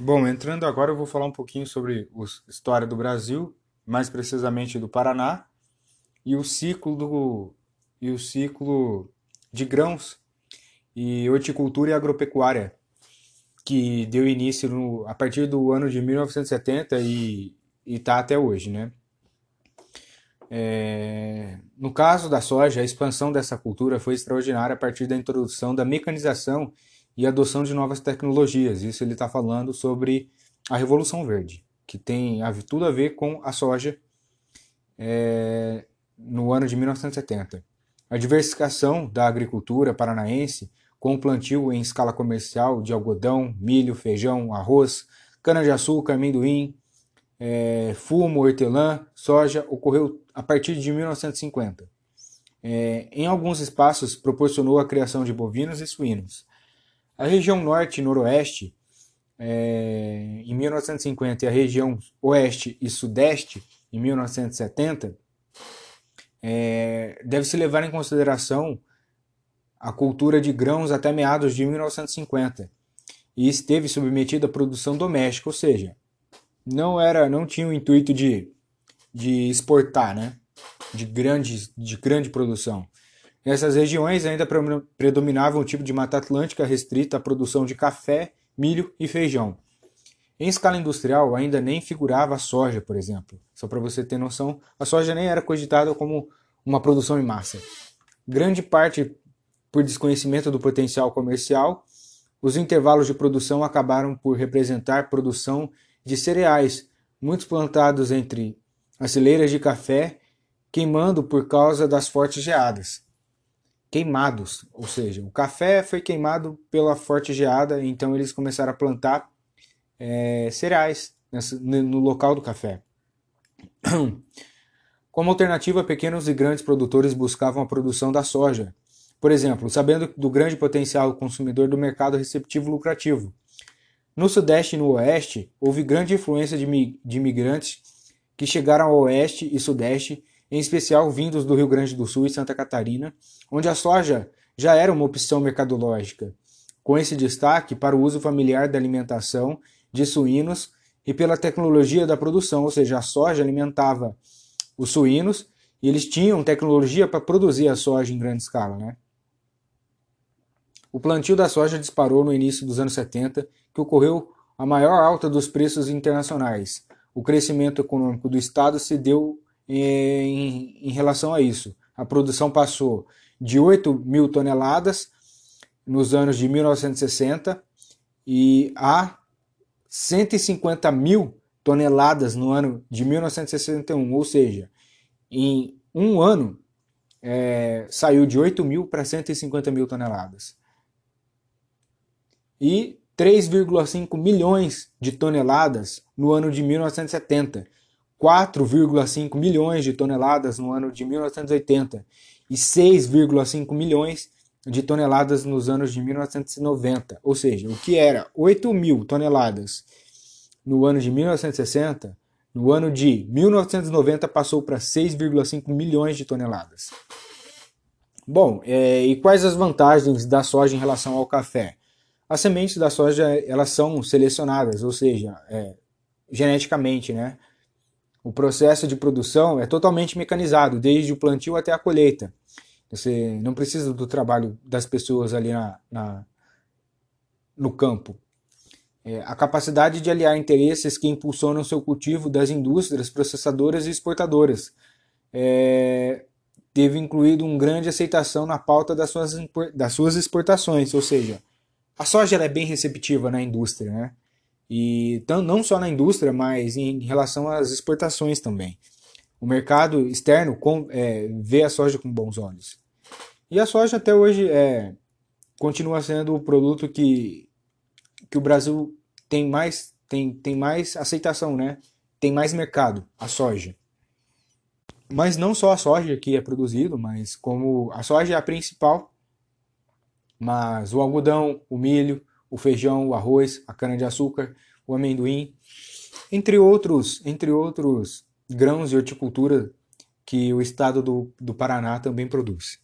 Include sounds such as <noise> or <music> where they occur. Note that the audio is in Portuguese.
Bom, entrando agora, eu vou falar um pouquinho sobre a história do Brasil, mais precisamente do Paraná, e o ciclo do e o ciclo de grãos e horticultura e agropecuária que deu início no, a partir do ano de 1970 e está até hoje, né? É, no caso da soja, a expansão dessa cultura foi extraordinária a partir da introdução da mecanização e adoção de novas tecnologias. Isso ele está falando sobre a Revolução Verde, que tem tudo a ver com a soja é, no ano de 1970. A diversificação da agricultura paranaense, com o plantio em escala comercial de algodão, milho, feijão, arroz, cana-de-açúcar, amendoim, é, fumo, hortelã, soja, ocorreu a partir de 1950. É, em alguns espaços, proporcionou a criação de bovinos e suínos. A região norte e noroeste, é, em 1950, e a região oeste e sudeste, em 1970, é, deve-se levar em consideração a cultura de grãos até meados de 1950 e esteve submetida à produção doméstica, ou seja, não era, não tinha o intuito de, de exportar, né? de, grande, de grande produção. Nessas regiões ainda predominava um tipo de mata atlântica restrita à produção de café, milho e feijão. Em escala industrial, ainda nem figurava a soja, por exemplo. Só para você ter noção, a soja nem era cogitada como uma produção em massa. Grande parte por desconhecimento do potencial comercial, os intervalos de produção acabaram por representar produção de cereais, muitos plantados entre as fileiras de café, queimando por causa das fortes geadas queimados, ou seja, o café foi queimado pela forte geada, então eles começaram a plantar é, cereais no local do café. <clears throat> Como alternativa, pequenos e grandes produtores buscavam a produção da soja, por exemplo, sabendo do grande potencial consumidor do mercado receptivo lucrativo. No Sudeste e no Oeste, houve grande influência de, de imigrantes que chegaram ao Oeste e Sudeste em especial vindos do Rio Grande do Sul e Santa Catarina, onde a soja já era uma opção mercadológica, com esse destaque para o uso familiar da alimentação de suínos e pela tecnologia da produção, ou seja, a soja alimentava os suínos e eles tinham tecnologia para produzir a soja em grande escala. Né? O plantio da soja disparou no início dos anos 70, que ocorreu a maior alta dos preços internacionais. O crescimento econômico do Estado se deu em, em relação a isso. A produção passou de 8 mil toneladas nos anos de 1960 e a 150 mil toneladas no ano de 1961, ou seja, em um ano é, saiu de 8 mil para 150 mil toneladas. E 3,5 milhões de toneladas no ano de 1970, 4,5 milhões de toneladas no ano de 1980 e 6,5 milhões de toneladas nos anos de 1990. Ou seja, o que era 8 mil toneladas no ano de 1960, no ano de 1990 passou para 6,5 milhões de toneladas. Bom, é, e quais as vantagens da soja em relação ao café? As sementes da soja elas são selecionadas, ou seja, é, geneticamente, né? O processo de produção é totalmente mecanizado, desde o plantio até a colheita. Você não precisa do trabalho das pessoas ali na, na no campo. É, a capacidade de aliar interesses que impulsionam seu cultivo das indústrias processadoras e exportadoras é, teve incluído uma grande aceitação na pauta das suas, das suas exportações, ou seja, a soja é bem receptiva na indústria, né? E não só na indústria, mas em relação às exportações também. O mercado externo é, vê a soja com bons olhos. E a soja até hoje é, continua sendo o produto que, que o Brasil tem mais, tem, tem mais aceitação, né? tem mais mercado, a soja. Mas não só a soja que é produzido, mas como a soja é a principal, mas o algodão, o milho, o feijão, o arroz, a cana-de-açúcar, o amendoim, entre outros, entre outros grãos de horticultura que o estado do, do Paraná também produz.